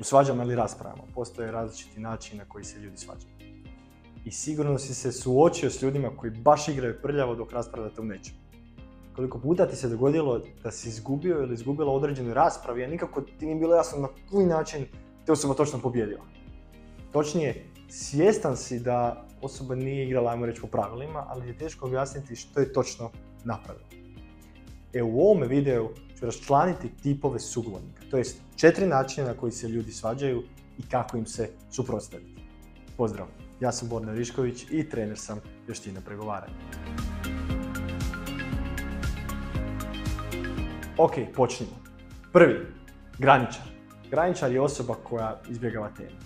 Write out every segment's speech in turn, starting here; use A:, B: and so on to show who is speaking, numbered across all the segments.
A: u svađama ili raspravama postoje različiti načini na koji se ljudi svađaju. I sigurno si se suočio s ljudima koji baš igraju prljavo dok raspravljate u nečem. Koliko puta ti se dogodilo da si izgubio ili izgubila određenu raspravi, a nikako ti nije bilo jasno na koji način te osoba točno pobjedila. Točnije, svjestan si da osoba nije igrala, ajmo reći, po pravilima, ali je teško objasniti što je točno napravila. E u ovome videu ću raščlaniti tipove sugovornika, to jest četiri načina na koji se ljudi svađaju i kako im se suprotstaviti. Pozdrav, ja sam Borna Višković i trener sam vještina pregovaranja. Ok, počnimo. Prvi, graničar. Graničar je osoba koja izbjegava temu.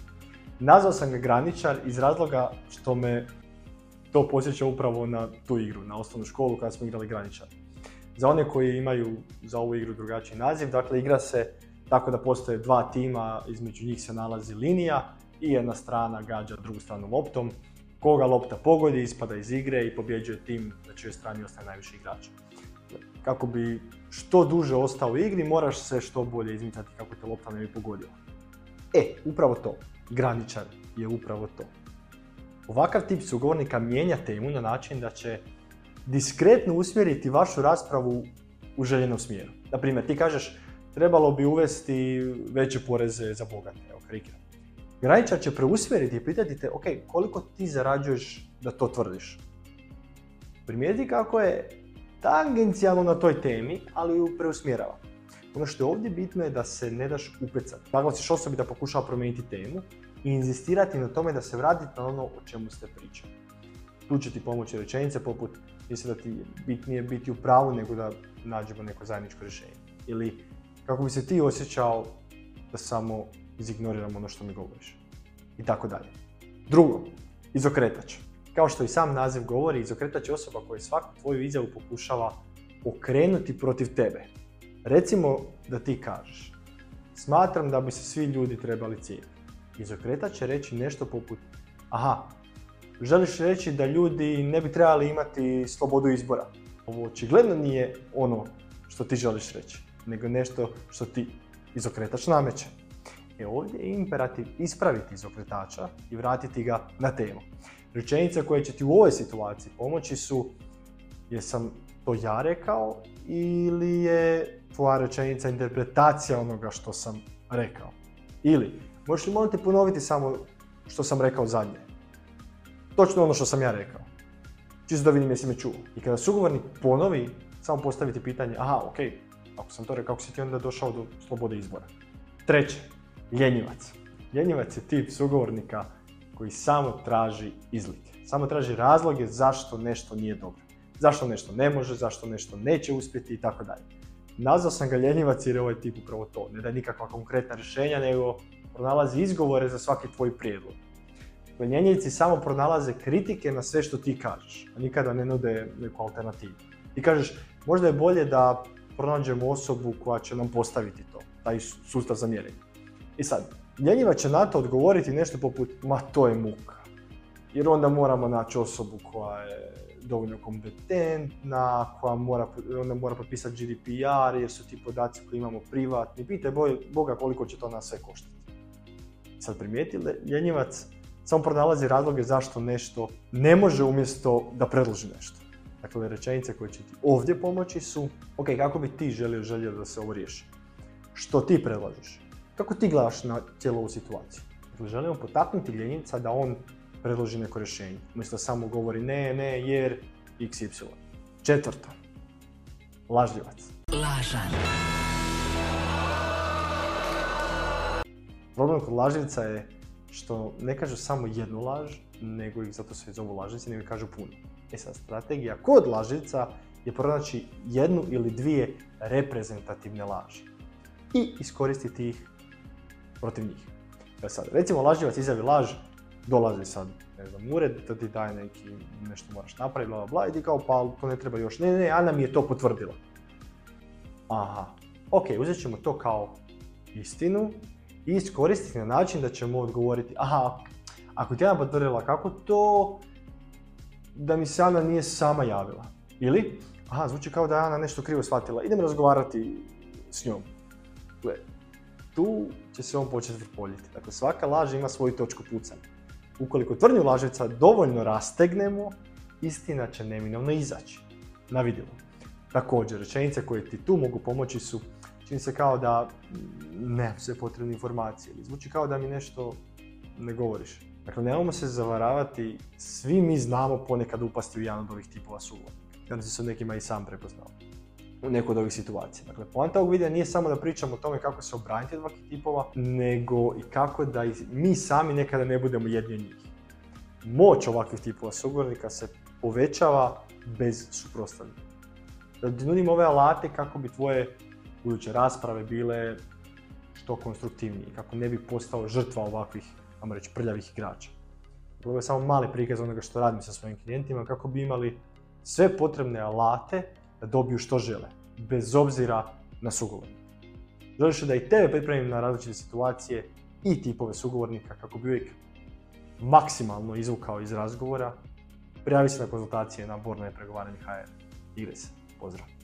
A: Nazvao sam ga graničar iz razloga što me to posjeća upravo na tu igru, na osnovnu školu kada smo igrali graničar. Za one koji imaju za ovu igru drugačiji naziv, dakle igra se tako da postoje dva tima, između njih se nalazi linija i jedna strana gađa drugu stranu loptom. Koga lopta pogodi, ispada iz igre i pobjeđuje tim na čijoj strani ostaje najviše igrača. Kako bi što duže ostao u igri, moraš se što bolje izmicati kako te lopta ne bi pogodila. E, upravo to. Graničar je upravo to. Ovakav tip sugovornika mijenja temu na način da će diskretno usmjeriti vašu raspravu u željenom smjeru. Naprimjer, ti kažeš trebalo bi uvesti veće poreze za bogate, evo karikiram. Graničar će preusmjeriti i pitati te, ok, koliko ti zarađuješ da to tvrdiš? Primijeti kako je tangencijalno na toj temi, ali ju preusmjerava. Ono što je ovdje bitno je da se ne daš upecati. Naglasiš osobi da pokušava promijeniti temu i inzistirati na tome da se vrati na ono o čemu ste pričali. Tu će ti pomoći rečenice poput mislim da ti je bitnije biti u pravu nego da nađemo neko zajedničko rješenje. Ili kako bi se ti osjećao da samo izignoriram ono što mi govoriš. I tako dalje. Drugo, izokretač. Kao što i sam naziv govori, izokretač je osoba koja svaku tvoju izjavu pokušava okrenuti protiv tebe. Recimo da ti kažeš, smatram da bi se svi ljudi trebali cijepiti. Izokretač će reći nešto poput, aha, želiš reći da ljudi ne bi trebali imati slobodu izbora. Ovo očigledno nije ono što ti želiš reći, nego nešto što ti izokretač nameće. E ovdje je imperativ ispraviti izokretača i vratiti ga na temu. Rečenice koje će ti u ovoj situaciji pomoći su jesam to ja rekao ili je tvoja rečenica interpretacija onoga što sam rekao. Ili, možeš li molim ponoviti samo što sam rekao zadnje? Točno ono što sam ja rekao. Čisto da vidim jesi me čuo. I kada sugovornik ponovi, samo postaviti pitanje, aha, ok, ako sam to rekao, kako si ti onda došao do slobode izbora? Treće, ljenjivac. Ljenjivac je tip sugovornika koji samo traži izlike. Samo traži razloge zašto nešto nije dobro. Zašto nešto ne može, zašto nešto neće uspjeti i tako dalje. Nazvao sam ga ljenjivac jer je ovaj tip upravo to. Ne daje nikakva konkretna rješenja, nego pronalazi izgovore za svaki tvoj prijedlog. Ljenjivci samo pronalaze kritike na sve što ti kažeš, a nikada ne nude neku alternativu. Ti kažeš, možda je bolje da pronađemo osobu koja će nam postaviti to, taj sustav za mjerenje. I sad, ljenjiva će na to odgovoriti nešto poput, ma to je muka. Jer onda moramo naći osobu koja je dovoljno kompetentna, koja mora, onda mora potpisati GDPR jer su ti podaci koje imamo privatni. Pitaj Boga koliko će to nas sve koštati. Sad primijetili, ljenjivac samo pronalazi razloge zašto nešto ne može umjesto da predloži nešto. Dakle, rečenice koje će ti ovdje pomoći su, ok, kako bi ti želio, želio da se ovo riješi? Što ti predlažeš? Kako ti gledaš na cijelu ovu situaciju? Dakle, želimo potaknuti ljenjica da on predloži neko rješenje. Umjesto samo govori ne, ne, jer XY. Četvrto. Lažljivac. Lažan. Problem kod lažljivca je što ne kažu samo jednu laž, nego ih zato se zovu lažnici, nego kažu puno. E sad, strategija kod lažnica je pronaći jednu ili dvije reprezentativne laži i iskoristiti ih protiv njih. E sad, recimo lažljivac izjavi laž, dolazi sad, ne znam, ured, da ti daje neki, nešto moraš napraviti, bla, bla, bla, i ti kao, pa to ne treba još, ne, ne, Ana mi je to potvrdila. Aha, ok, uzet ćemo to kao istinu i iskoristiti na način da ćemo odgovoriti, aha, ako ti Ana potvrdila, kako to da mi se Ana nije sama javila? Ili, aha, zvuči kao da je Ana nešto krivo shvatila, idem razgovarati s njom. Gle, tu će se on početi vrpoljiti. Dakle, svaka laž ima svoju točku pucanja. Ukoliko tvrdnju lažica dovoljno rastegnemo, istina će neminovno izaći na vidjelo. Također, rečenice koje ti tu mogu pomoći su čini se kao da ne sve potrebne informacije. Zvuči kao da mi nešto ne govoriš. Dakle, nemojmo se zavaravati, svi mi znamo ponekad upasti u jedan od ovih tipova sugovornika. Onda se nekima i sam prepoznao u nekoj od ovih situacija. Dakle, poanta ovog videa nije samo da pričamo o tome kako se obraniti od ovakvih tipova, nego i kako da mi sami nekada ne budemo jedni od njih. Moć ovakvih tipova sugovornika se povećava bez suprotstavljanja. Da nudim ove alate kako bi tvoje buduće rasprave bile što konstruktivnije, kako ne bi postao žrtva ovakvih, ajmo reći, prljavih igrača. Ovo je samo mali prikaz onoga što radim sa svojim klijentima, kako bi imali sve potrebne alate da dobiju što žele, bez obzira na sugovornika. Želiš da i tebe pripremim na različite situacije i tipove sugovornika kako bi uvijek maksimalno izvukao iz razgovora, prijavi se na konzultacije na Borno pregovaranje HR. Igre se. Pozdrav!